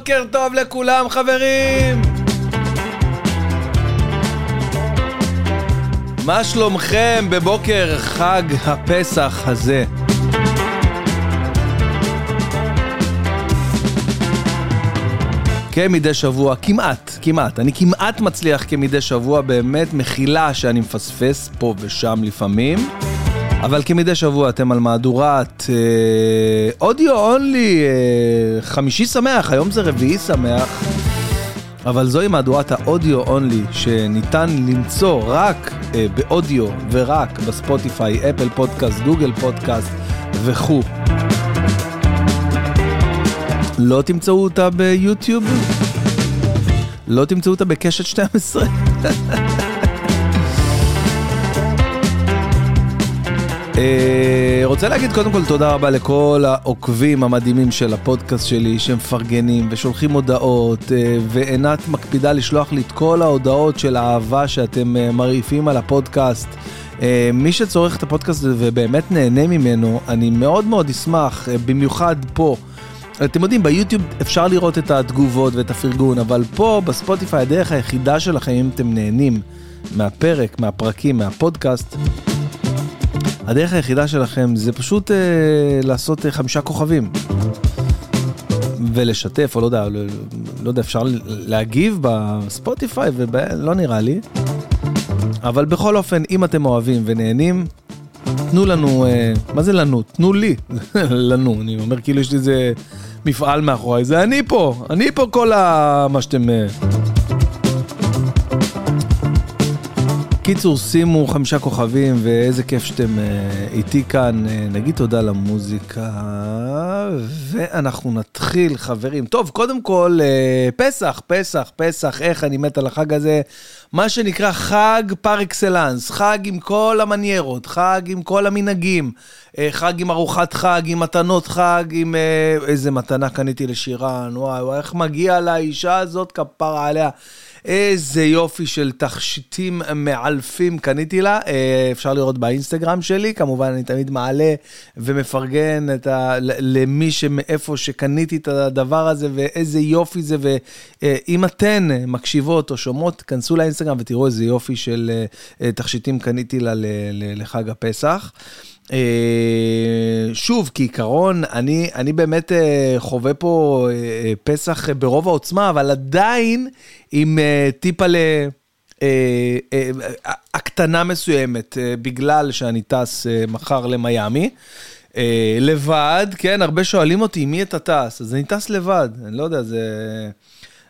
בוקר טוב לכולם חברים! מה שלומכם בבוקר חג הפסח הזה? כמדי שבוע, כמעט, כמעט, אני כמעט מצליח כמדי שבוע, באמת מחילה שאני מפספס פה ושם לפעמים. אבל כמדי שבוע אתם על מהדורת אודיו אה, אונלי, אה, חמישי שמח, היום זה רביעי שמח. אבל זוהי מהדורת האודיו אונלי שניתן למצוא רק אה, באודיו ורק בספוטיפיי, אפל פודקאסט, גוגל פודקאסט וכו'. לא תמצאו אותה ביוטיוב? לא תמצאו אותה בקשת 12? רוצה להגיד קודם כל תודה רבה לכל העוקבים המדהימים של הפודקאסט שלי שמפרגנים ושולחים הודעות אה, ועינת מקפידה לשלוח לי את כל ההודעות של האהבה שאתם אה, מרעיפים על הפודקאסט. מי שצורך את הפודקאסט ובאמת נהנה ממנו, אני מאוד מאוד אשמח, במיוחד פה. אתם יודעים, ביוטיוב אפשר לראות את התגובות ואת הפרגון, אבל פה בספוטיפיי הדרך היחידה שלכם, אם אתם נהנים מהפרק, מהפרקים, מהפודקאסט, הדרך היחידה שלכם זה פשוט אה, לעשות אה, חמישה כוכבים. ולשתף, או לא יודע, לא, לא יודע, אפשר להגיב בספוטיפיי, ולא נראה לי. אבל בכל אופן, אם אתם אוהבים ונהנים, תנו לנו, אה, מה זה לנו? תנו לי, לנו, אני אומר כאילו יש לי איזה מפעל מאחוריי, זה אני פה, אני פה כל ה... מה שאתם... אה... קיצור, שימו חמישה כוכבים, ואיזה כיף שאתם uh, איתי כאן. Uh, נגיד תודה למוזיקה, ואנחנו נתחיל, חברים. טוב, קודם כל, uh, פסח, פסח, פסח, איך אני מת על החג הזה. מה שנקרא חג פר אקסלנס, חג עם כל המניירות, חג עם כל המנהגים, חג עם ארוחת חג, עם מתנות חג, עם איזה מתנה קניתי לשירן, וואי, וואי, איך מגיע לאישה הזאת, כפרה עליה. איזה יופי של תכשיטים מעלפים קניתי לה, אה, אפשר לראות באינסטגרם שלי, כמובן אני תמיד מעלה ומפרגן ה... למי שמאיפה שקניתי את הדבר הזה ואיזה יופי זה, ואם אתן מקשיבות או שומעות, כנסו לאינסטגרם ותראו איזה יופי של אה, תכשיטים קניתי לה לחג הפסח. אה, שוב, כעיקרון, אני, אני באמת אה, חווה פה אה, פסח ברוב העוצמה, אבל עדיין עם טיפה ל... הקטנה מסוימת, בגלל שאני טס מחר למיאמי. לבד, כן, הרבה שואלים אותי, מי אתה טס? אז אני טס לבד, אני לא יודע, זה...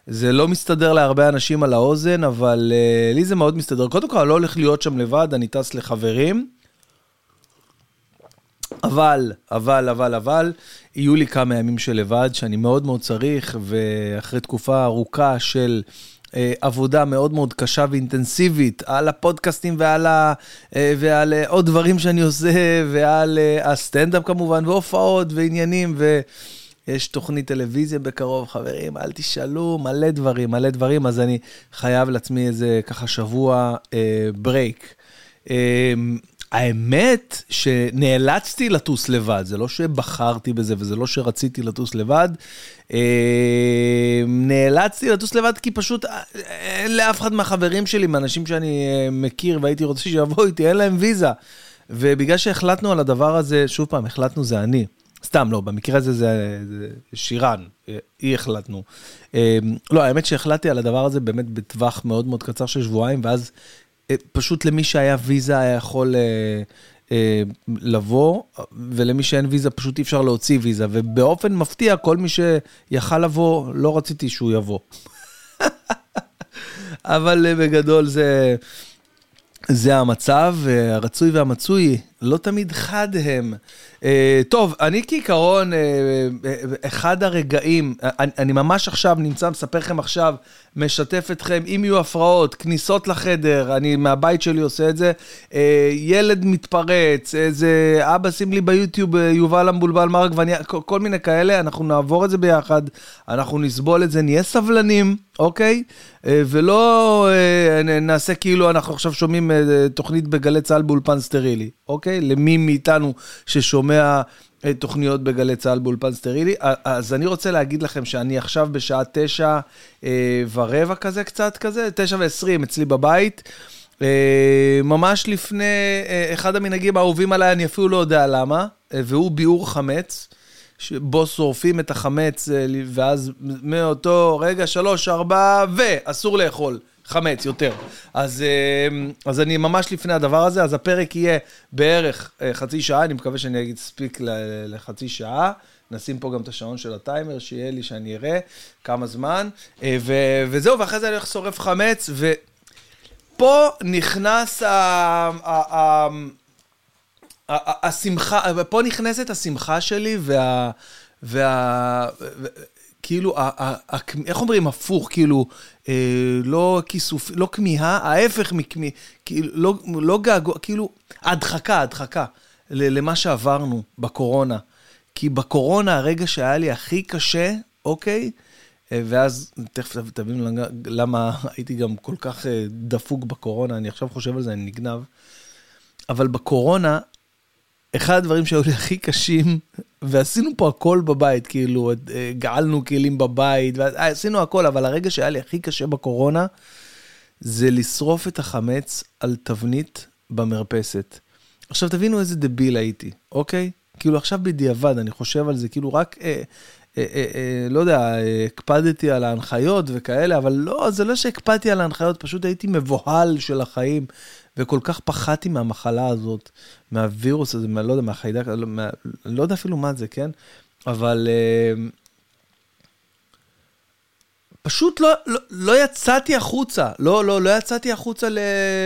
זה לא מסתדר להרבה אנשים על האוזן, אבל uh, לי זה מאוד מסתדר. קודם כל, אני לא הולך להיות שם לבד, אני טס לחברים. אבל, אבל, אבל, אבל, יהיו לי כמה ימים של לבד שאני מאוד מאוד צריך, ואחרי תקופה ארוכה של... אה, עבודה מאוד מאוד קשה ואינטנסיבית על הפודקאסטים ועל, ה, אה, ועל אה, עוד דברים שאני עושה ועל אה, הסטנדאפ כמובן והופעות ועניינים ויש תוכנית טלוויזיה בקרוב, חברים, אל תשאלו, מלא דברים, מלא דברים, אז אני חייב לעצמי איזה ככה שבוע אה, break. אה, האמת שנאלצתי לטוס לבד, זה לא שבחרתי בזה וזה לא שרציתי לטוס לבד. אה, נאלצתי לטוס לבד כי פשוט אה, אין לאף אחד מהחברים שלי, מהאנשים שאני אה, מכיר והייתי רוצה שיבואו איתי, אין להם ויזה. ובגלל שהחלטנו על הדבר הזה, שוב פעם, החלטנו זה אני. סתם, לא, במקרה הזה זה, זה שירן, אי החלטנו. לא, האמת שהחלטתי על הדבר הזה באמת בטווח מאוד מאוד קצר של שבועיים, ואז פשוט למי שהיה ויזה היה יכול אה, אה, לבוא, ולמי שאין ויזה פשוט אי אפשר להוציא ויזה, ובאופן מפתיע, כל מי שיכל לבוא, לא רציתי שהוא יבוא. אבל אה, בגדול זה, זה המצב, הרצוי והמצוי לא תמיד חד הם. Uh, טוב, אני כעיקרון, uh, אחד הרגעים, אני, אני ממש עכשיו נמצא, מספר לכם עכשיו, משתף אתכם, אם יהיו הפרעות, כניסות לחדר, אני מהבית שלי עושה את זה, uh, ילד מתפרץ, איזה אבא שים לי ביוטיוב, יובל המבולבל מר עגבניה, כל, כל מיני כאלה, אנחנו נעבור את זה ביחד, אנחנו נסבול את זה, נהיה סבלנים, אוקיי? Uh, ולא uh, נעשה כאילו אנחנו עכשיו שומעים uh, תוכנית בגלי צה"ל באולפן סטרילי. אוקיי? למי מאיתנו ששומע אה, תוכניות בגלי צה"ל באולפן סטרילי. אז אני רוצה להגיד לכם שאני עכשיו בשעה תשע אה, ורבע כזה, קצת כזה, תשע ועשרים אצלי בבית. אה, ממש לפני אחד המנהגים האהובים עליי, אני אפילו לא יודע למה, והוא ביעור חמץ. שבו שורפים את החמץ, ואז מאותו רגע, שלוש, ארבע, ואסור לאכול. חמץ, יותר. אז, אה, אז אני ממש לפני הדבר הזה, אז הפרק יהיה בערך אה, חצי שעה, אני מקווה שאני אספיק לחצי שעה. נשים פה גם את השעון של הטיימר, שיהיה לי שאני אראה כמה זמן. אה, ו, וזהו, ואחרי זה אני הולך לשורף חמץ, ופה נכנס ה השמחה, פה נכנסת השמחה שלי וה... וה... כאילו, איך אומרים הפוך, כאילו, אה, לא כיסוף, לא כמיהה, ההפך מכמיהה, כאילו, לא, לא געגוע, כאילו, הדחקה, הדחקה למה שעברנו בקורונה. כי בקורונה, הרגע שהיה לי הכי קשה, אוקיי? אה, ואז, תכף תבינו למה הייתי גם כל כך אה, דפוק בקורונה, אני עכשיו חושב על זה, אני נגנב. אבל בקורונה, אחד הדברים שהיו לי הכי קשים, ועשינו פה הכל בבית, כאילו, אה, גאלנו כלים בבית, ועשינו הכל, אבל הרגע שהיה לי הכי קשה בקורונה, זה לשרוף את החמץ על תבנית במרפסת. עכשיו תבינו איזה דביל הייתי, אוקיי? כאילו עכשיו בדיעבד, אני חושב על זה, כאילו רק, אה, אה, אה, אה, לא יודע, אה, הקפדתי על ההנחיות וכאלה, אבל לא, זה לא שהקפדתי על ההנחיות, פשוט הייתי מבוהל של החיים. וכל כך פחדתי מהמחלה הזאת, מהווירוס הזה, מה, לא יודע, מהחיידק, לא, מה, לא יודע אפילו מה זה, כן? אבל uh, פשוט לא, לא, לא יצאתי החוצה, לא, לא, לא יצאתי החוצה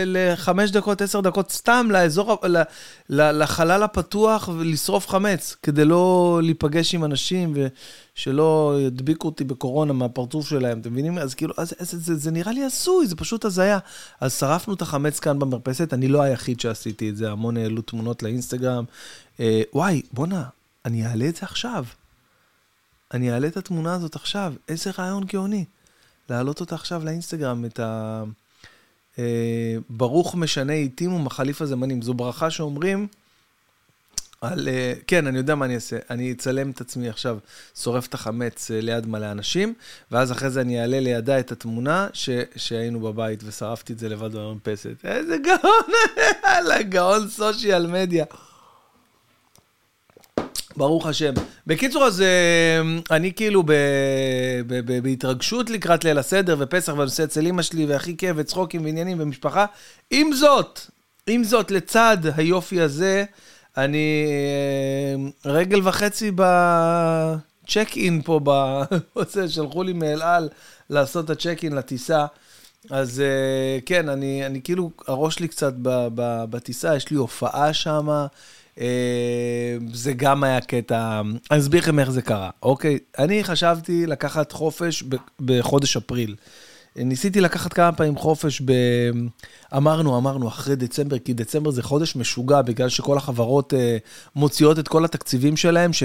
לחמש דקות, עשר דקות, סתם לאזור, ל, ל, לחלל הפתוח ולשרוף חמץ, כדי לא להיפגש עם אנשים ושלא ידביקו אותי בקורונה מהפרצוף שלהם, אתם מבינים? אז כאילו, אז, אז, זה, זה נראה לי הזוי, זה פשוט הזיה. אז שרפנו את החמץ כאן במרפסת, אני לא היחיד שעשיתי את זה, המון העלו תמונות לאינסטגרם. אה, וואי, בואנה, אני אעלה את זה עכשיו. אני אעלה את התמונה הזאת עכשיו, איזה רעיון גאוני. להעלות אותה עכשיו לאינסטגרם, את ה... אה, ברוך משנה עיתים ומחליף הזמנים. זו ברכה שאומרים על... אה, כן, אני יודע מה אני אעשה. אני אצלם את עצמי עכשיו, שורף את החמץ אה, ליד מלא אנשים, ואז אחרי זה אני אעלה לידה את התמונה ש... שהיינו בבית ושרפתי את זה לבד במרפסת. איזה גאון, יאללה, גאון סושיאל מדיה. ברוך השם. בקיצור, אז אה, אני כאילו ב, ב, ב, בהתרגשות לקראת ליל הסדר ופסח, ואני עושה אצל אמא שלי, והכי כיף, וצחוקים ועניינים ומשפחה. עם זאת, עם זאת, לצד היופי הזה, אני אה, רגל וחצי בצ'ק אין פה, בזה, שלחו לי מאל על לעשות את הצ'ק אין לטיסה. אז אה, כן, אני, אני כאילו, הראש לי קצת בטיסה, יש לי הופעה שמה. אה, זה גם היה קטע, אני אסביר לכם איך זה קרה, אוקיי? אני חשבתי לקחת חופש בחודש אפריל. ניסיתי לקחת כמה פעמים חופש ב... אמרנו, אמרנו, אחרי דצמבר, כי דצמבר זה חודש משוגע, בגלל שכל החברות אה, מוציאות את כל התקציבים שלהם, ש...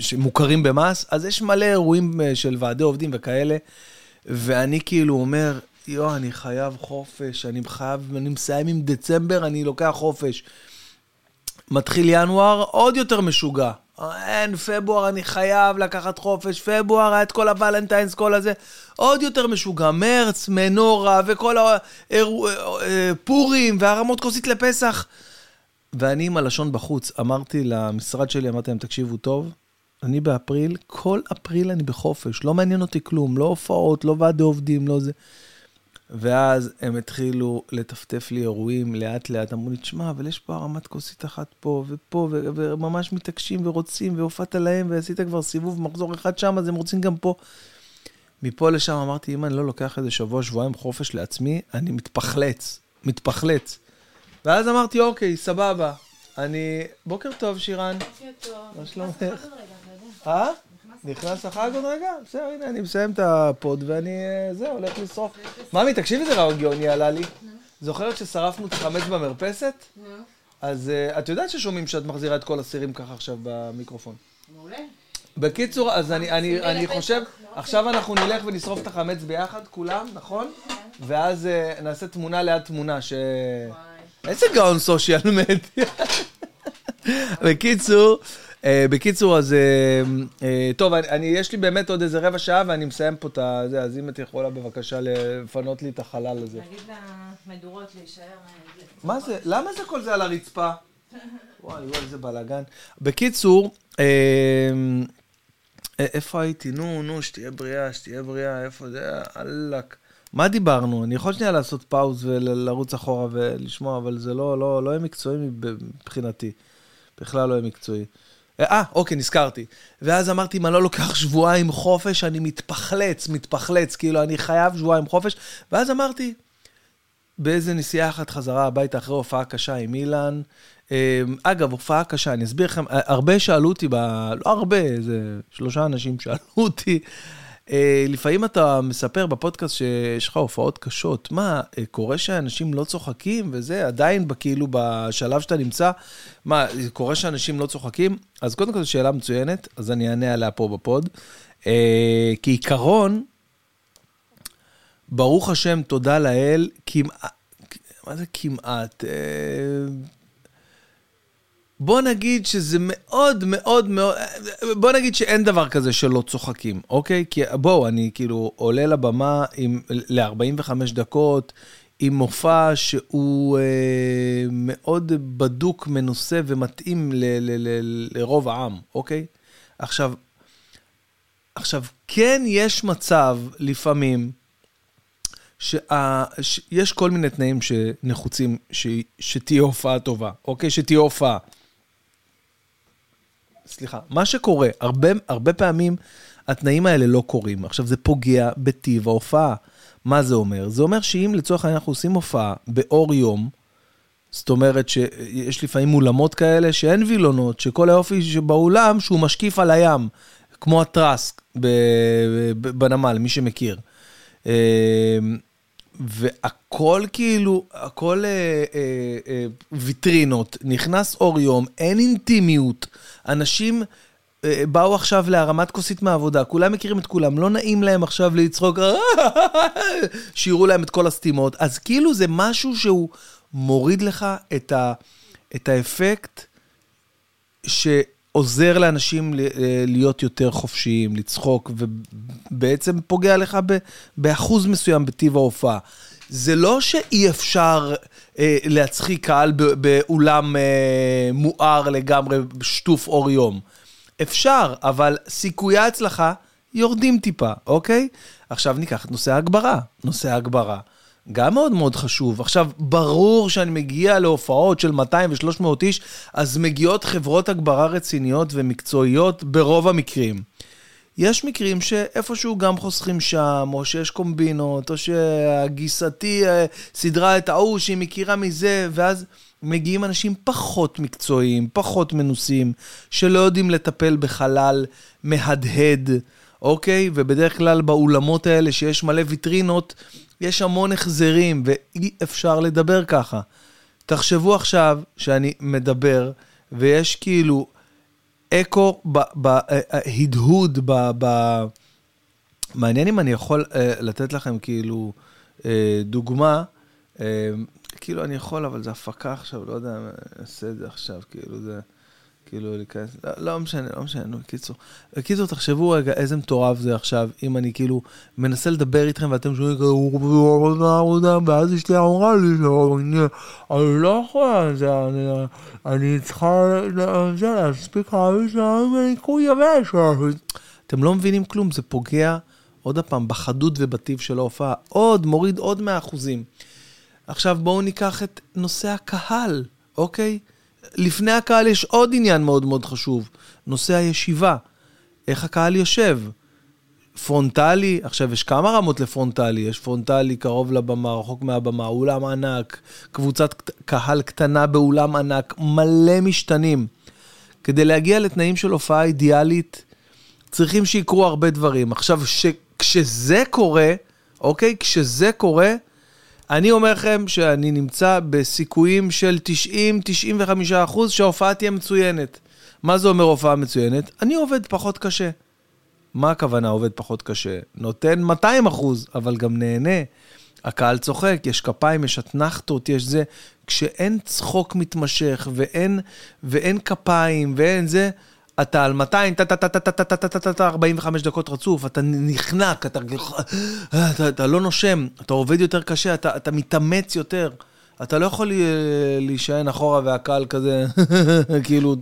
שמוכרים במס, אז יש מלא אירועים אה, של ועדי עובדים וכאלה, ואני כאילו אומר, יואו, אני חייב חופש, אני חייב, אני מסיים עם דצמבר, אני לוקח חופש. מתחיל ינואר, עוד יותר משוגע. אין, פברואר אני חייב לקחת חופש, פברואר היה את כל הוולנטיינס, כל הזה, עוד יותר משוגע. מרץ, מנורה, וכל הפורים, אה, והרמות כוסית לפסח. ואני עם הלשון בחוץ, אמרתי למשרד שלי, אמרתי להם, תקשיבו טוב, אני באפריל, כל אפריל אני בחופש, לא מעניין אותי כלום, לא הופעות, לא ועדי עובדים, לא זה. ואז הם התחילו לטפטף לי אירועים לאט לאט, אמרו לי, תשמע, אבל יש פה הרמת כוסית אחת פה ופה, ו- וממש מתעקשים ורוצים, והופעת להם, ועשית כבר סיבוב מחזור אחד שם, אז הם רוצים גם פה. מפה לשם אמרתי, אם אני לא לוקח איזה שבוע, שבועיים חופש לעצמי, אני מתפחלץ, מתפחלץ. ואז אמרתי, אוקיי, סבבה. אני... בוקר טוב, שירן. בוקר טוב. מה שלומך? אה? נכנס החג עוד רגע? בסדר, הנה, אני מסיים את הפוד ואני, אה, זהו, הולך לשרוף. ממי, תקשיבי, זה רעיון גאוני עלה לי. זוכרת ששרפנו את החמץ במרפסת? אז אה, את יודעת ששומעים שאת מחזירה את כל הסירים ככה עכשיו במיקרופון. מעולה. בקיצור, אז אני חושב, עכשיו אנחנו נלך ונשרוף את החמץ ביחד, כולם, נכון? כן. ואז אה, נעשה תמונה ליד תמונה, ש... איזה גאון סושיאל מדיה. בקיצור, בקיצור, אז אה, אה, טוב, אני, אני, יש לי באמת עוד איזה רבע שעה ואני מסיים פה את זה, אז אם את יכולה בבקשה לפנות לי את החלל הזה. תגיד למדורות להישאר... מה זה? למה זה כל זה על הרצפה? וואי, וואי, איזה בלאגן. בקיצור, איפה הייתי? נו, נו, שתהיה בריאה, שתהיה בריאה, איפה זה? אללק. מה דיברנו? אני יכול שנייה לעשות פאוז ולרוץ אחורה ולשמוע, אבל זה לא, לא, לא יהיה מקצועי מבחינתי. בכלל לא יהיה מקצועי. אה, אוקיי, נזכרתי. ואז אמרתי, אם אני לא לוקח שבועיים חופש, אני מתפחלץ, מתפחלץ, כאילו, אני חייב שבועיים חופש. ואז אמרתי, באיזה נסיעה אחת חזרה הביתה אחרי הופעה קשה עם אילן. אמ, אגב, הופעה קשה, אני אסביר לכם, הרבה שאלו אותי, ב... לא הרבה, איזה שלושה אנשים שאלו אותי, לפעמים אתה מספר בפודקאסט שיש לך הופעות קשות. מה, אה, קורה שאנשים לא צוחקים וזה, עדיין כאילו בשלב שאתה נמצא, מה, קורה שאנשים לא צוחקים? אז קודם כל זו שאלה מצוינת, אז אני אענה עליה פה בפוד. אה, כעיקרון, ברוך השם, תודה לאל, כמעט, מה זה כמעט? בוא נגיד שזה מאוד מאוד מאוד, בוא נגיד שאין דבר כזה שלא צוחקים, אוקיי? כי בואו, אני כאילו עולה לבמה עם, ל-45 דקות עם מופע שהוא אה, מאוד בדוק, מנוסה ומתאים ל, ל, ל, לרוב העם, אוקיי? עכשיו, עכשיו, כן יש מצב לפעמים, שיש כל מיני תנאים שנחוצים ש, שתהיה הופעה טובה, אוקיי? שתהיה הופעה. סליחה, מה שקורה, הרבה, הרבה פעמים התנאים האלה לא קורים. עכשיו, זה פוגע בטיב ההופעה. מה זה אומר? זה אומר שאם לצורך העניין אנחנו עושים הופעה באור יום, זאת אומרת שיש לפעמים אולמות כאלה שאין וילונות, שכל היופי שבאולם שהוא משקיף על הים, כמו הטרסק בנמל, מי שמכיר. אה, והכל כאילו, הכל אה, אה, אה, ויטרינות, נכנס אור יום, אין אינטימיות. אנשים אה, באו עכשיו להרמת כוסית מהעבודה, כולם מכירים את כולם, לא נעים להם עכשיו לצחוק, שיראו להם את כל הסתימות. אז כאילו זה משהו שהוא מוריד לך את, ה, את האפקט ש... עוזר לאנשים אה, להיות יותר חופשיים, לצחוק, ובעצם פוגע לך באחוז מסוים בטיב ההופעה. זה לא שאי אפשר אה, להצחיק קהל באולם אה, מואר לגמרי, שטוף אור יום. אפשר, אבל סיכויי ההצלחה יורדים טיפה, אוקיי? עכשיו ניקח את נושא ההגברה. נושא ההגברה. גם מאוד מאוד חשוב. עכשיו, ברור שאני מגיע להופעות של 200 ו-300 איש, אז מגיעות חברות הגברה רציניות ומקצועיות ברוב המקרים. יש מקרים שאיפשהו גם חוסכים שם, או שיש קומבינות, או שהגיסתי אה, סידרה את ההוא שהיא מכירה מזה, ואז מגיעים אנשים פחות מקצועיים, פחות מנוסים, שלא יודעים לטפל בחלל מהדהד, אוקיי? ובדרך כלל באולמות האלה שיש מלא ויטרינות, יש המון החזרים, ואי אפשר לדבר ככה. תחשבו עכשיו שאני מדבר, ויש כאילו אקו בהדהוד, ב... ב... מעניין אם אני יכול uh, לתת לכם כאילו uh, דוגמה, uh, כאילו אני יכול, אבל זה הפקה עכשיו, לא יודע, אני אעשה את זה עכשיו, כאילו זה... כאילו להיכנס, לא, לא משנה, לא משנה, נו, בקיצור. בקיצור, תחשבו רגע איזה מטורף זה עכשיו, אם אני כאילו מנסה לדבר איתכם ואתם שומעים כזה, ואז אשתי אמרה לי, אני לא יכולה, אני צריכה להספיק ניקוי יבש. אתם לא מבינים כלום, זה פוגע, עוד פעם, בחדות ובטיב של ההופעה, עוד, מוריד עוד 100%. עכשיו בואו ניקח את נושא הקהל, אוקיי? לפני הקהל יש עוד עניין מאוד מאוד חשוב, נושא הישיבה. איך הקהל יושב? פרונטלי, עכשיו יש כמה רמות לפרונטלי, יש פרונטלי קרוב לבמה, רחוק מהבמה, אולם ענק, קבוצת קהל קטנה באולם ענק, מלא משתנים. כדי להגיע לתנאים של הופעה אידיאלית, צריכים שיקרו הרבה דברים. עכשיו, ש... כשזה קורה, אוקיי? כשזה קורה, אני אומר לכם שאני נמצא בסיכויים של 90-95 אחוז שההופעה תהיה מצוינת. מה זה אומר הופעה מצוינת? אני עובד פחות קשה. מה הכוונה עובד פחות קשה? נותן 200 אחוז, אבל גם נהנה. הקהל צוחק, יש כפיים, יש אתנחתות, יש זה. כשאין צחוק מתמשך ואין, ואין כפיים ואין זה, אתה על 200, טה-טה-טה-טה-טה-טה-טה, 45 דקות רצוף, אתה נחנק, אתה, אתה, אתה לא נושם, אתה עובד יותר קשה, אתה, אתה מתאמץ יותר. אתה לא יכול להישען אחורה והקהל כזה, כאילו,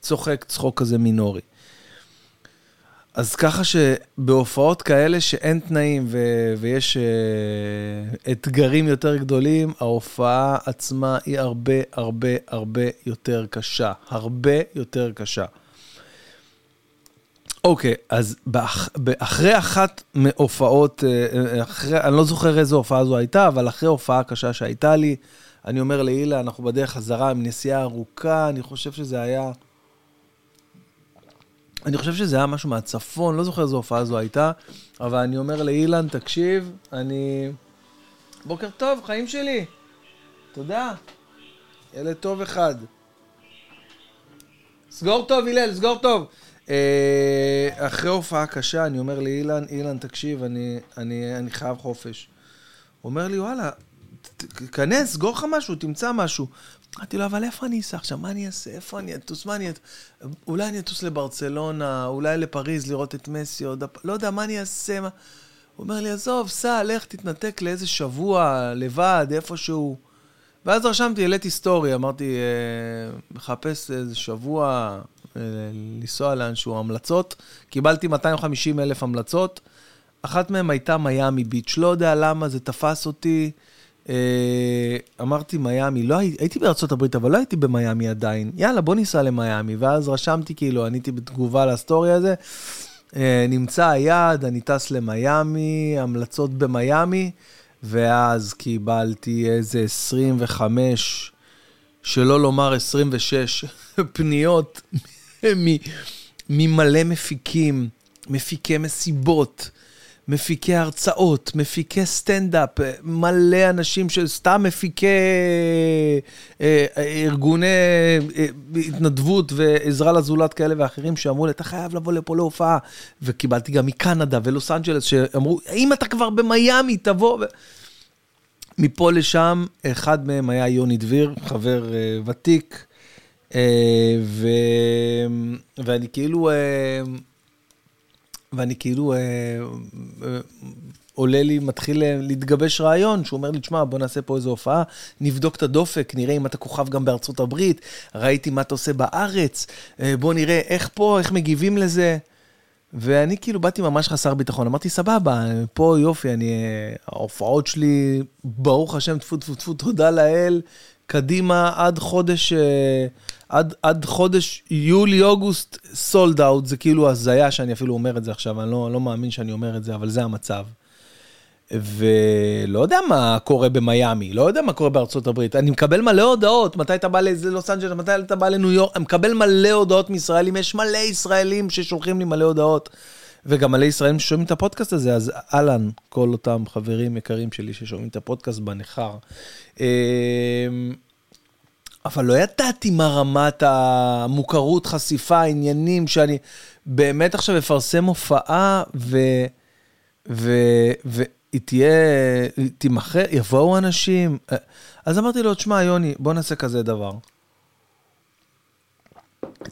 צוחק צחוק כזה מינורי. אז ככה שבהופעות כאלה שאין תנאים ו- ויש uh, אתגרים יותר גדולים, ההופעה עצמה היא הרבה הרבה הרבה יותר קשה. הרבה יותר קשה. אוקיי, okay, אז באח, אחרי אחת מהופעות, אה, אה, אחרי, אני לא זוכר איזו הופעה זו הייתה, אבל אחרי הופעה קשה שהייתה לי, אני אומר להילה, אנחנו בדרך חזרה עם נסיעה ארוכה, אני חושב שזה היה... אני חושב שזה היה משהו מהצפון, לא זוכר איזו הופעה זו הייתה, אבל אני אומר לאילן, תקשיב, אני... בוקר טוב, חיים שלי. תודה. ילד טוב אחד. סגור טוב, הלל, סגור טוב. אה, אחרי הופעה קשה, אני אומר לאילן, אילן, תקשיב, אני, אני, אני חייב חופש. הוא אומר לי, וואלה, כנס, סגור לך משהו, תמצא משהו. אמרתי לו, אבל איפה אני אסע עכשיו? מה אני אעשה? איפה אני אטוס? מה אני אטוס? אולי אני אטוס לברצלונה, אולי לפריז לראות את מסי, עוד... לא יודע, מה אני אעשה? מה... הוא אומר לי, עזוב, סע, לך, תתנתק לאיזה שבוע, לבד, איפשהו. ואז רשמתי, העליתי סטורי, אמרתי, אה, מחפש איזה שבוע, לנסוע לאנשהו, המלצות. קיבלתי 250 אלף המלצות. אחת מהן הייתה מיאמי ביץ', לא יודע למה, זה תפס אותי. אה, אמרתי מיאמי, לא הייתי, הייתי בארצות הברית, אבל לא הייתי במיאמי עדיין. יאללה, בוא ניסע למיאמי. ואז רשמתי, כאילו, עניתי בתגובה לסטורי הזה. אה, נמצא היעד, אני טס למיאמי, המלצות במיאמי, ואז קיבלתי איזה 25, שלא לומר 26, פניות ממלא מפיקים, מפיקי מסיבות. מפיקי הרצאות, מפיקי סטנדאפ, מלא אנשים שסתם מפיקי אה, אה, ארגוני אה, התנדבות ועזרה לזולת כאלה ואחרים שאמרו לי, אתה חייב לבוא לפה להופעה. וקיבלתי גם מקנדה ולוס אנג'לס שאמרו, אם אתה כבר במיאמי, תבוא. מפה לשם, אחד מהם היה יוני דביר, חבר ותיק, ו... ואני כאילו... ואני כאילו, אה, אה, עולה לי, מתחיל אה, להתגבש רעיון, שהוא אומר לי, תשמע, בוא נעשה פה איזו הופעה, נבדוק את הדופק, נראה אם אתה כוכב גם בארצות הברית, ראיתי מה אתה עושה בארץ, אה, בוא נראה איך פה, איך מגיבים לזה. ואני כאילו באתי ממש חסר ביטחון, אמרתי, סבבה, פה יופי, אני, אה, ההופעות שלי, ברוך השם, טפו טפו טפו, תודה לאל, קדימה עד חודש... אה, עד, עד חודש יולי-אוגוסט סולד אאוט, זה כאילו הזיה שאני אפילו אומר את זה עכשיו, אני לא, לא מאמין שאני אומר את זה, אבל זה המצב. ולא יודע מה קורה במיאמי, לא יודע מה קורה בארצות הברית. אני מקבל מלא הודעות, מתי אתה בא ללוס אנג'לס, מתי אתה בא לניו יורק, אני מקבל מלא הודעות מישראלים, יש מלא ישראלים ששולחים לי מלא הודעות. וגם מלא ישראלים ששומעים את הפודקאסט הזה, אז אהלן, כל אותם חברים יקרים שלי ששומעים את הפודקאסט בניכר. אמ, אבל לא ידעתי מה רמת המוכרות, חשיפה, העניינים, שאני באמת עכשיו אפרסם הופעה, ו... ו... תהיה, היא תימכר, יבואו אנשים. אז אמרתי לו, תשמע, יוני, בוא נעשה כזה דבר.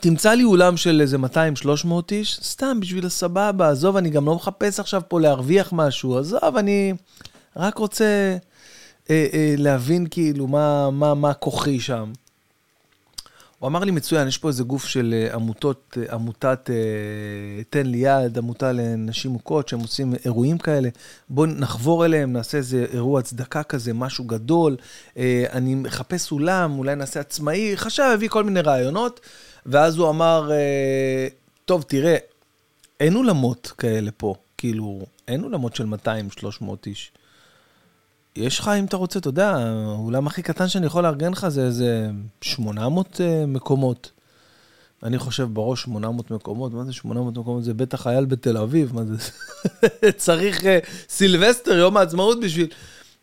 תמצא לי אולם של איזה 200-300 איש, סתם בשביל הסבבה, עזוב, אני גם לא מחפש עכשיו פה להרוויח משהו, עזוב, אני רק רוצה אה, אה, להבין כאילו מה, מה, מה כוחי שם. הוא אמר לי, מצוין, יש פה איזה גוף של אה, עמותות, אה, עמותת אה, תן לי יד, עמותה לנשים מוכות, שהם עושים אירועים כאלה. בואו נחבור אליהם, נעשה איזה אירוע צדקה כזה, משהו גדול. אני מחפש אולם, אולי נעשה עצמאי. חשב, הביא כל מיני רעיונות, ואז הוא אמר, טוב, תראה, אין אולמות כאלה פה, כאילו, אין אולמות של 200-300 איש. יש לך, אם אתה רוצה, אתה יודע, האולם הכי קטן שאני יכול לארגן לך זה איזה 800 uh, אה, מקומות. אני חושב בראש 800 מקומות, מה זה 800 מקומות? זה בטח חייל בתל אביב, מה זה? צריך uh, סילבסטר, יום העצמאות בשביל...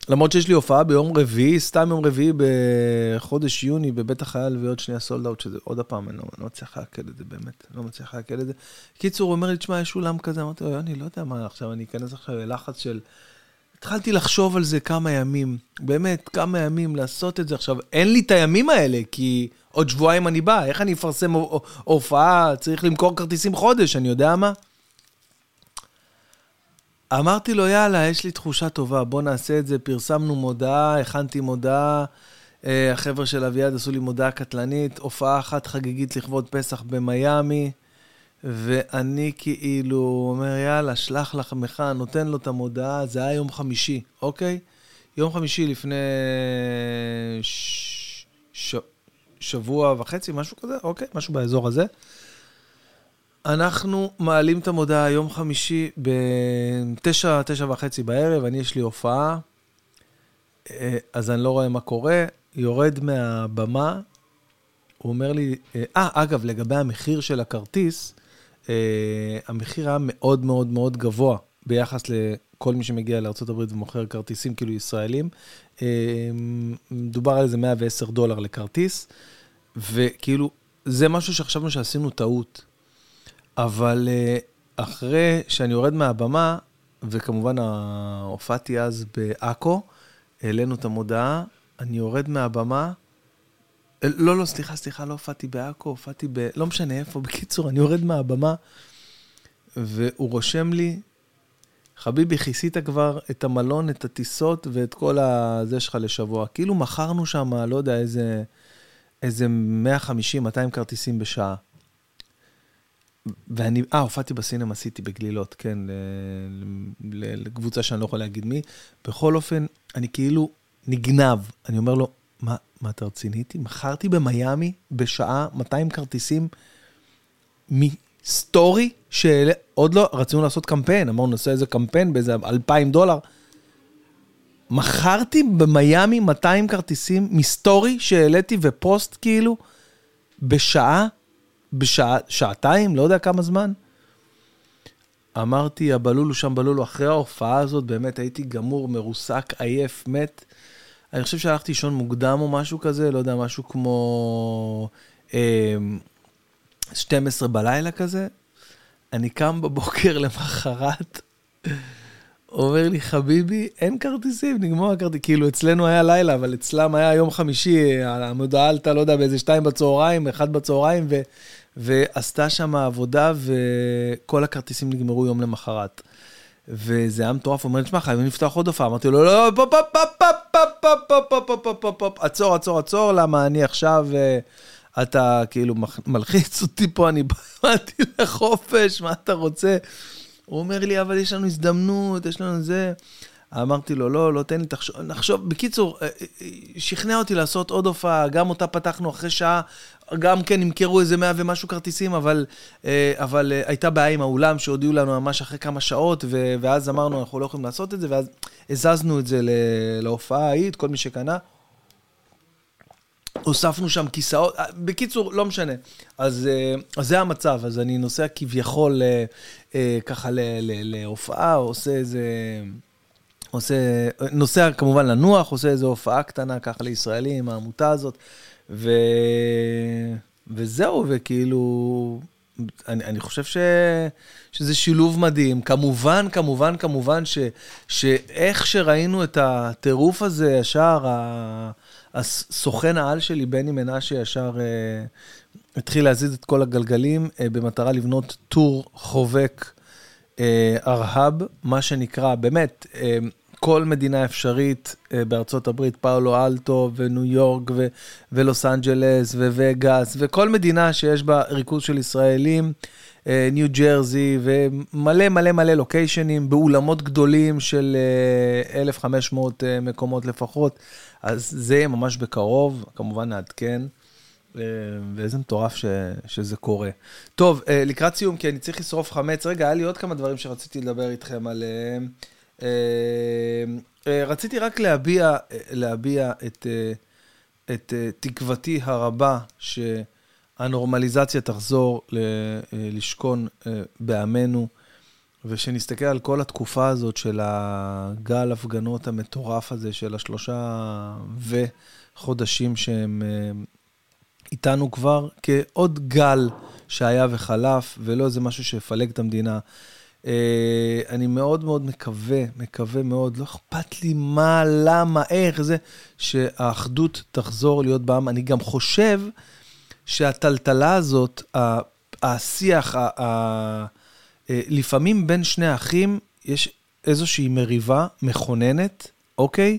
למרות שיש לי הופעה ביום רביעי, סתם יום רביעי בחודש יוני בבית החייל ועוד שנייה סולד אאוט, שזה עוד הפעם, אני לא, לא מצליח לעכל את זה באמת, לא מצליח לעכל את זה. קיצור, הוא אומר לי, תשמע, יש אולם כזה, אמרתי לו, אני לא יודע מה, עכשיו אני אכנס עכשיו ללחץ של... התחלתי לחשוב על זה כמה ימים, באמת, כמה ימים לעשות את זה. עכשיו, אין לי את הימים האלה, כי עוד שבועיים אני בא, איך אני אפרסם הופעה? צריך למכור כרטיסים חודש, אני יודע מה? אמרתי לו, יאללה, יש לי תחושה טובה, בוא נעשה את זה. פרסמנו מודעה, הכנתי מודעה. אה, החבר'ה של אביעד עשו לי מודעה קטלנית, הופעה אחת חגיגית לכבוד פסח במיאמי, ואני כאילו אומר, יאללה, שלח לחמך, נותן לו את המודעה, זה היה יום חמישי, אוקיי? יום חמישי לפני ש... ש... שבוע וחצי, משהו כזה, אוקיי? משהו באזור הזה. אנחנו מעלים את המודעה יום חמישי בתשע, תשע וחצי בערב, אני יש לי הופעה, אה, אז אני לא רואה מה קורה, יורד מהבמה, הוא אומר לי, אה, אה אגב, לגבי המחיר של הכרטיס, אה, המחיר היה מאוד מאוד מאוד גבוה ביחס לכל מי שמגיע לארה"ב ומוכר כרטיסים כאילו ישראלים. מדובר על איזה 110 דולר לכרטיס, וכאילו, זה משהו שחשבנו שעשינו טעות. אבל אחרי שאני יורד מהבמה, וכמובן הופעתי אז בעכו, העלינו את המודעה, אני יורד מהבמה, אה, לא, לא, סליחה, סליחה, לא הופעתי בעכו, הופעתי ב... לא משנה איפה. בקיצור, אני יורד מהבמה, והוא רושם לי, חביבי, כיסית כבר את המלון, את הטיסות ואת כל הזה שלך לשבוע. כאילו מכרנו שם, לא יודע, איזה, איזה 150-200 כרטיסים בשעה. ואני, אה, הופעתי בסינמה סיטי בגלילות, כן, לקבוצה שאני לא יכול להגיד מי. בכל אופן, אני כאילו נגנב. אני אומר לו, מה, מה אתה רציני איתי? מכרתי במיאמי בשעה 200 כרטיסים מסטורי, שעוד לא, רצינו לעשות קמפיין, אמרנו נעשה איזה קמפיין באיזה 2,000 דולר. מכרתי במיאמי 200 כרטיסים מסטורי שהעליתי ופוסט כאילו בשעה, בשעה, שעתיים, לא יודע כמה זמן. אמרתי, הבלולו שם בלולו, אחרי ההופעה הזאת באמת הייתי גמור, מרוסק, עייף, מת. אני חושב שהלכתי לישון מוקדם או משהו כזה, לא יודע, משהו כמו אה, 12 בלילה כזה. אני קם בבוקר למחרת, אומר לי, חביבי, אין כרטיסים, נגמר הכרטיס. כאילו, אצלנו היה לילה, אבל אצלם היה יום חמישי, המודעה עלתה, לא יודע, באיזה שתיים בצהריים, אחד בצהריים, ו, ועשתה שם עבודה, וכל הכרטיסים נגמרו יום למחרת. וזה היה מטורף, הוא אומר, תשמע, חייבים לפתוח עוד הופעה. אמרתי לו, לא, הופ, הופ, הופ, הופ, הופ, הופ, הופ, הופ, הופ, עצור, עצור, עצור, למה אני עכשיו, אתה כאילו מלחיץ אותי פה, אני באתי לחופש, מה אתה רוצה? הוא אומר לי, אבל יש לנו הזדמנות, יש לנו זה. אמרתי לו, לא, לא, תן לי, תחשוב, נחשוב. בקיצור, שכנע אותי לעשות עוד הופעה, גם אותה פתחנו אחרי שעה, גם כן נמכרו איזה מאה ומשהו כרטיסים, אבל, אה, אבל אה, הייתה בעיה עם האולם שהודיעו לנו ממש אחרי כמה שעות, ו, ואז אמרנו, אנחנו לא יכולים לעשות את זה, ואז הזזנו את זה להופעה ההיא, את כל מי שקנה. הוספנו שם כיסאות, אה, בקיצור, לא משנה. אז, אז זה המצב, אז אני נוסע כביכול ככה להופעה, עושה איזה... עושה, נוסע כמובן לנוח, עושה איזו הופעה קטנה ככה לישראלים, העמותה הזאת, ו... וזהו, וכאילו, אני, אני חושב ש... שזה שילוב מדהים. כמובן, כמובן, כמובן, ש... שאיך שראינו את הטירוף הזה, ישר, הסוכן העל שלי, בני מנשה, ישר אה, התחיל להזיז את כל הגלגלים אה, במטרה לבנות טור חובק אה, ארהב, מה שנקרא, באמת, אה, כל מדינה אפשרית אה, בארצות הברית, פאולו אלטו וניו יורק ו- ולוס אנג'לס ווגאס, וכל מדינה שיש בה ריכוז של ישראלים, אה, ניו ג'רזי, ומלא מלא מלא לוקיישנים באולמות גדולים של 1,500 אה, מקומות לפחות. אז זה ממש בקרוב, כמובן נעדכן. ואיזה מטורף ש, שזה קורה. טוב, לקראת סיום, כי אני צריך לשרוף חמץ. רגע, היה לי עוד כמה דברים שרציתי לדבר איתכם עליהם. אה, אה, רציתי רק להביע, להביע את, אה, את תקוותי הרבה שהנורמליזציה תחזור לשכון בעמנו, ושנסתכל על כל התקופה הזאת של הגל הפגנות המטורף הזה של השלושה וחודשים שהם איתנו כבר, כעוד גל שהיה וחלף, ולא איזה משהו שיפלג את המדינה. אה, אני מאוד מאוד מקווה, מקווה מאוד, לא אכפת לי מה, למה, איך, זה, שהאחדות תחזור להיות בעם. אני גם חושב שהטלטלה הזאת, השיח, לפעמים בין שני אחים, יש איזושהי מריבה מכוננת, אוקיי?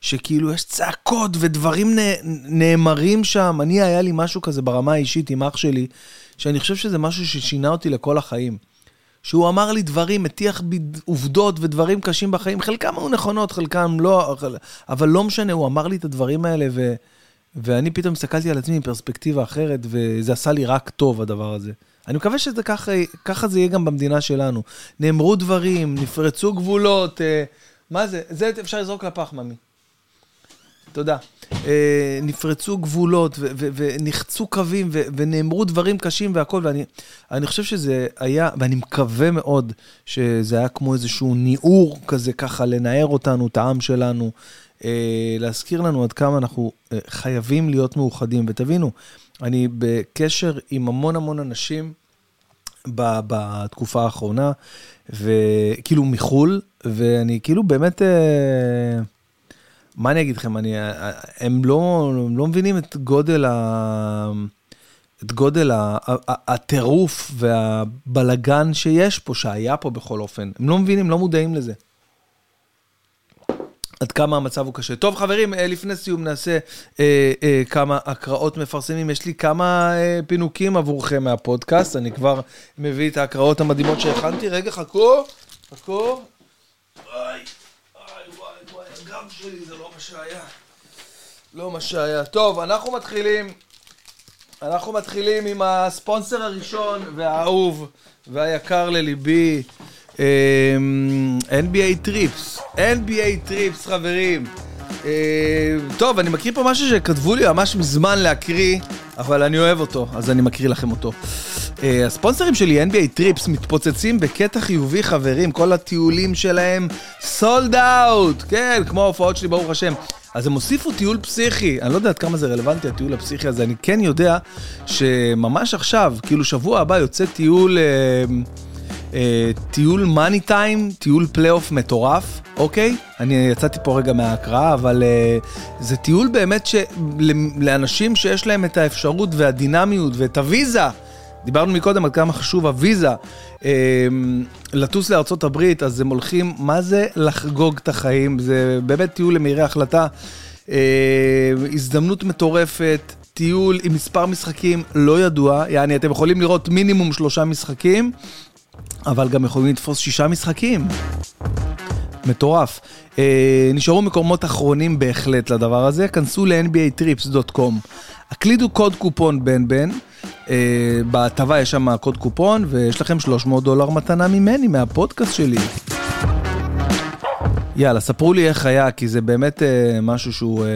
שכאילו יש צעקות ודברים נאמרים שם. אני, היה לי משהו כזה ברמה האישית עם אח שלי, שאני חושב שזה משהו ששינה אותי לכל החיים. שהוא אמר לי דברים, מטיח בי עובדות ודברים קשים בחיים, חלקם היו נכונות, חלקם לא, אבל לא משנה, הוא אמר לי את הדברים האלה, ו, ואני פתאום הסתכלתי על עצמי מפרספקטיבה אחרת, וזה עשה לי רק טוב, הדבר הזה. אני מקווה שזה ככה, ככה זה יהיה גם במדינה שלנו. נאמרו דברים, נפרצו גבולות, אה, מה זה? זה אפשר לזרוק לפח, ממי. תודה. אה, נפרצו גבולות ונחצו קווים ונאמרו דברים קשים והכל, ואני חושב שזה היה, ואני מקווה מאוד שזה היה כמו איזשהו ניעור כזה, ככה לנער אותנו, את העם שלנו, אה, להזכיר לנו עד כמה אנחנו אה, חייבים להיות מאוחדים. ותבינו, אני בקשר עם המון המון אנשים בתקופה האחרונה, וכאילו מחו"ל, ואני כאילו באמת... מה אני אגיד לכם, אני, הם, לא, הם לא מבינים את גודל, ה, את גודל ה, הטירוף והבלגן שיש פה, שהיה פה בכל אופן. הם לא מבינים, לא מודעים לזה. עד כמה המצב הוא קשה. טוב, חברים, אה, לפני סיום נעשה אה, אה, כמה הקראות מפרסמים. יש לי כמה אה, פינוקים עבורכם מהפודקאסט, אני כבר מביא את ההקראות המדהימות שהכנתי. רגע, חכו, חכו. אוי. לא. לא מה שהיה. טוב, אנחנו מתחילים, אנחנו מתחילים עם הספונסר הראשון והאהוב והיקר לליבי, NBA Trips. NBA Trips, חברים. אמ, טוב, אני מקריא פה משהו שכתבו לי ממש מזמן להקריא, אבל אני אוהב אותו, אז אני מקריא לכם אותו. אה, הספונסרים שלי, NBA Trips, מתפוצצים בקטע חיובי, חברים. כל הטיולים שלהם sold out. כן, כמו ההופעות שלי, ברוך השם. אז הם הוסיפו טיול פסיכי, אני לא יודע עד כמה זה רלוונטי, הטיול הפסיכי הזה, אני כן יודע שממש עכשיו, כאילו שבוע הבא יוצא טיול, אה, אה, טיול money time, טיול פלייאוף מטורף, אוקיי? אני יצאתי פה רגע מההקראה, אבל אה, זה טיול באמת ש, לאנשים שיש להם את האפשרות והדינמיות ואת הוויזה. דיברנו מקודם על כמה חשוב הוויזה אה, לטוס לארצות הברית, אז הם הולכים, מה זה לחגוג את החיים? זה באמת טיול למהירי החלטה, אה, הזדמנות מטורפת, טיול עם מספר משחקים לא ידוע, יעני אתם יכולים לראות מינימום שלושה משחקים, אבל גם יכולים לתפוס שישה משחקים. מטורף. אה, נשארו מקומות אחרונים בהחלט לדבר הזה, כנסו ל-nbatrips.com. הקלידו קוד קופון בן בן, אה, בהטבה יש שם קוד קופון, ויש לכם 300 דולר מתנה ממני, מהפודקאסט שלי. יאללה, ספרו לי איך היה, כי זה באמת אה, משהו שהוא... אה...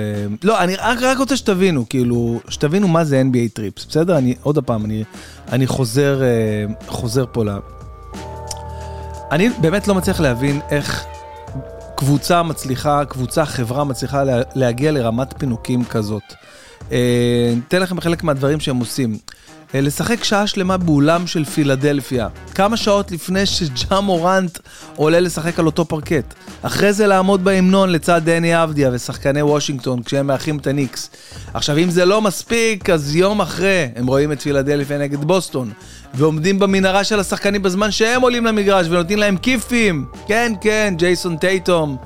לא, אני רק, רק רוצה שתבינו, כאילו, שתבינו מה זה NBA טריפס, בסדר? אני, עוד פעם, אני, אני חוזר, אה, חוזר פה ל... אני באמת לא מצליח להבין איך קבוצה מצליחה, קבוצה, חברה מצליחה לה, להגיע לרמת פינוקים כזאת. אה, ניתן לכם חלק מהדברים שהם עושים. אה, לשחק שעה שלמה באולם של פילדלפיה, כמה שעות לפני שג'ה מורנט עולה לשחק על אותו פרקט. אחרי זה לעמוד בהמנון לצד דני אבדיה ושחקני וושינגטון כשהם מארחים את הניקס. עכשיו אם זה לא מספיק, אז יום אחרי הם רואים את פילדלפיה נגד בוסטון, ועומדים במנהרה של השחקנים בזמן שהם עולים למגרש ונותנים להם כיפים. כן, כן, ג'ייסון טייטום,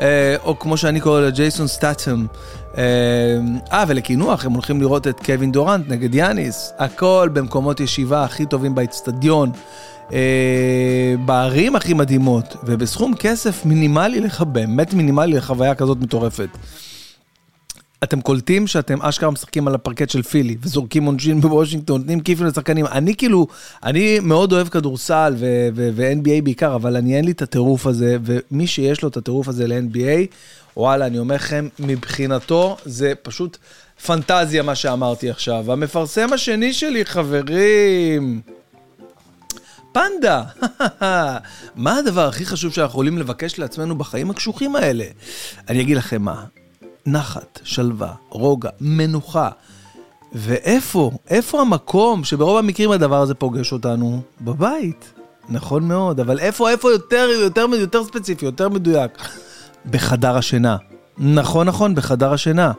אה, או כמו שאני קורא לו, ג'ייסון סטאטום. אה, ולקינוח, הם הולכים לראות את קווין דורנט נגד יאניס, הכל במקומות ישיבה הכי טובים באצטדיון, אה, בערים הכי מדהימות, ובסכום כסף מינימלי, לך, באמת מינימלי לחוויה כזאת מטורפת. אתם קולטים שאתם אשכרה משחקים על הפרקט של פילי וזורקים עונשין בוושינגטון, נותנים כיפים לשחקנים. אני כאילו, אני מאוד אוהב כדורסל ו-NBA בעיקר, אבל אני אין לי את הטירוף הזה, ומי שיש לו את הטירוף הזה ל-NBA, וואלה, אני אומר לכם, מבחינתו זה פשוט פנטזיה מה שאמרתי עכשיו. המפרסם השני שלי, חברים, פנדה. מה הדבר הכי חשוב שאנחנו יכולים לבקש לעצמנו בחיים הקשוחים האלה? אני אגיד לכם מה, נחת, שלווה, רוגע, מנוחה. ואיפה, איפה המקום שברוב המקרים הדבר הזה פוגש אותנו? בבית. נכון מאוד, אבל איפה, איפה יותר, יותר, יותר ספציפי, יותר מדויק? בחדר השינה. נכון, נכון, בחדר השינה.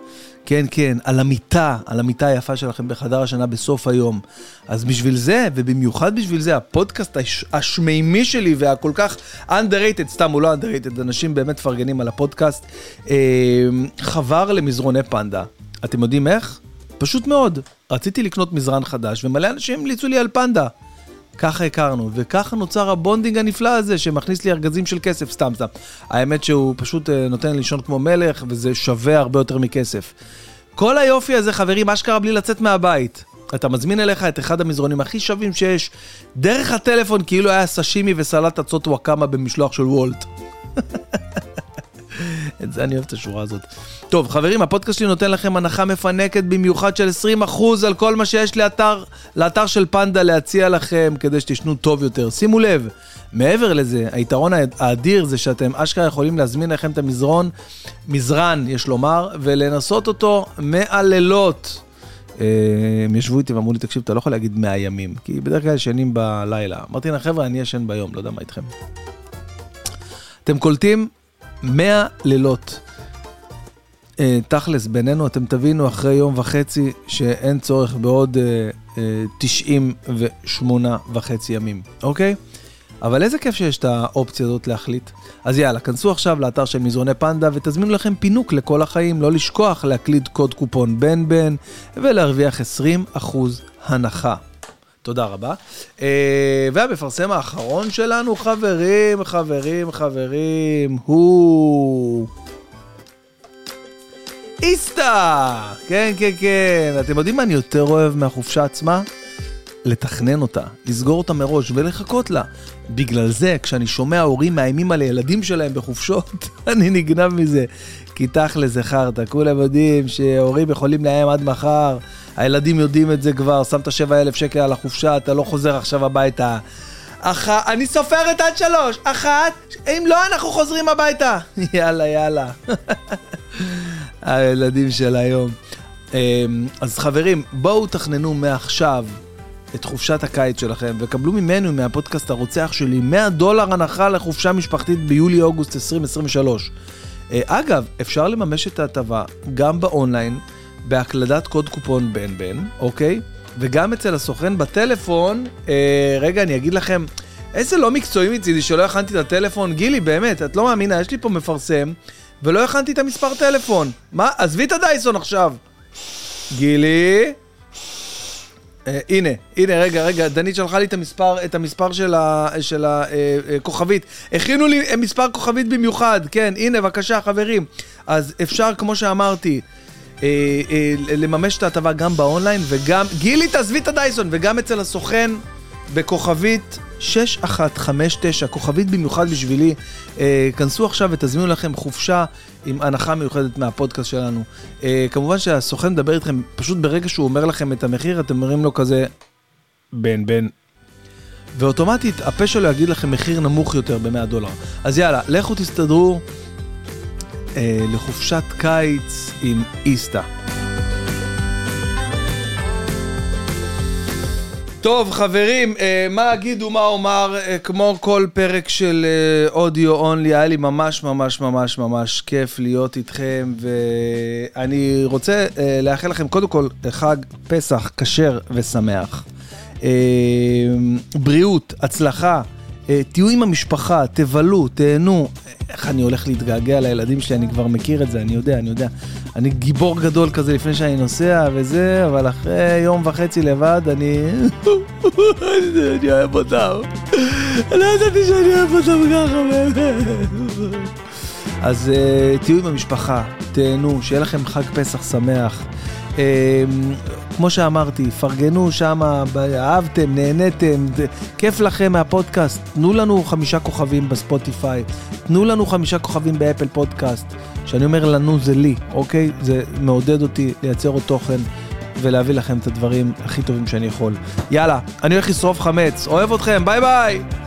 כן, כן, על המיטה, על המיטה היפה שלכם בחדר השינה בסוף היום. אז בשביל זה, ובמיוחד בשביל זה, הפודקאסט הש, השמימי שלי והכל כך underrated, סתם הוא לא underrated, אנשים באמת מפרגנים על הפודקאסט, אה, חבר למזרוני פנדה. אתם יודעים איך? פשוט מאוד. רציתי לקנות מזרן חדש, ומלא אנשים המליצו לי על פנדה. ככה הכרנו, וככה נוצר ה bonding הנפלא הזה שמכניס לי ארגזים של כסף, סתם סתם. האמת שהוא פשוט אה, נותן לי לישון כמו מלך, וזה שווה הרבה יותר מכסף. כל היופי הזה, חברים, אשכרה בלי לצאת מהבית. אתה מזמין אליך את אחד המזרונים הכי שווים שיש, דרך הטלפון כאילו היה סשימי וסלט אצות וואקמה במשלוח של וולט. את זה אני אוהב את השורה הזאת. טוב, חברים, הפודקאסט שלי נותן לכם הנחה מפנקת במיוחד של 20% על כל מה שיש לאתר, לאתר של פנדה להציע לכם כדי שתשנו טוב יותר. שימו לב, מעבר לזה, היתרון האדיר זה שאתם אשכרה יכולים להזמין לכם את המזרון, מזרן, יש לומר, ולנסות אותו מהלילות. אה, הם ישבו איתי ואמרו לי, תקשיב, אתה לא יכול להגיד 100 ימים, כי בדרך כלל ישנים בלילה. אמרתי להם, חבר'ה, אני ישן ביום, לא יודע מה איתכם. אתם קולטים 100 לילות. Uh, תכלס, בינינו אתם תבינו אחרי יום וחצי שאין צורך בעוד uh, uh, 98 וחצי ימים, אוקיי? אבל איזה כיף שיש את האופציה הזאת להחליט. אז יאללה, כנסו עכשיו לאתר של מזרוני פנדה ותזמינו לכם פינוק לכל החיים, לא לשכוח להקליד קוד קופון בן בן ולהרוויח 20% הנחה. תודה רבה. אה, והמפרסם האחרון שלנו, חברים, חברים, חברים, הוא... איסתא! כן, כן, כן. אתם יודעים מה אני יותר אוהב מהחופשה עצמה? לתכנן אותה, לסגור אותה מראש ולחכות לה. בגלל זה, כשאני שומע הורים מאיימים על הילדים שלהם בחופשות, אני נגנב מזה. כי תכל'ס זה חרטא, כולם יודעים שהורים יכולים לאיים עד מחר, הילדים יודעים את זה כבר, שמת 7,000 שקל על החופשה, אתה לא חוזר עכשיו הביתה. אח... אני סופרת עד שלוש, אחת, אם לא, אנחנו חוזרים הביתה. יאללה, יאללה. הילדים של היום. אמ, אז חברים, בואו תכננו מעכשיו את חופשת הקיץ שלכם, וקבלו ממנו, מהפודקאסט הרוצח שלי, 100 דולר הנחה לחופשה משפחתית ביולי-אוגוסט 2023. אה, אגב, אפשר לממש את ההטבה גם באונליין, בהקלדת קוד קופון בן בן, אוקיי? וגם אצל הסוכן בטלפון, אה, רגע, אני אגיד לכם, איזה לא מקצועי מצידי שלא הכנתי את הטלפון. גילי, באמת, את לא מאמינה, יש לי פה מפרסם, ולא הכנתי את המספר טלפון. מה? עזבי את הדייסון עכשיו. גילי? אה, הנה, הנה, רגע, רגע, דנית שלחה לי את המספר, את המספר של הכוכבית. אה, אה, הכינו לי מספר כוכבית במיוחד, כן, הנה, בבקשה, חברים. אז אפשר, כמו שאמרתי, אה, אה, לממש את ההטבה גם באונליין וגם, גילי, תעזבי את הדייסון, וגם אצל הסוכן בכוכבית 6159, כוכבית במיוחד בשבילי. אה, כנסו עכשיו ותזמינו לכם חופשה עם הנחה מיוחדת מהפודקאסט שלנו. כמובן שהסוכן מדבר איתכם, פשוט ברגע שהוא אומר לכם את המחיר, אתם אומרים לו כזה, בן, בן. ואוטומטית הפה שלו יגיד לכם מחיר נמוך יותר ב-100 דולר. אז יאללה, לכו תסתדרו אה, לחופשת קיץ עם איסתא. טוב, חברים, אה, מה אגיד ומה אומר, אה, כמו כל פרק של אודיו אונלי, היה לי ממש ממש ממש ממש כיף להיות איתכם, ואני רוצה אה, לאחל לכם קודם כל חג פסח כשר ושמח. אה, בריאות, הצלחה, אה, תהיו עם המשפחה, תבלו, תהנו. איך אני הולך להתגעגע לילדים שלי, אני כבר מכיר את זה, אני יודע, אני יודע. אני גיבור גדול כזה לפני שאני נוסע וזה, אבל אחרי יום וחצי לבד, אני... אני אוהב אותם. לא ידעתי שאני אוהב אותם ככה, באמת. אז uh, תהיו עם המשפחה, תהנו, שיהיה לכם חג פסח שמח. Uh, כמו שאמרתי, פרגנו שם, אהבתם, נהניתם, כיף לכם מהפודקאסט, תנו לנו חמישה כוכבים בספוטיפיי, תנו לנו חמישה כוכבים באפל פודקאסט. כשאני אומר לנו זה לי, אוקיי? זה מעודד אותי לייצר עוד תוכן ולהביא לכם את הדברים הכי טובים שאני יכול. יאללה, אני הולך לשרוף חמץ, אוהב אתכם, ביי ביי!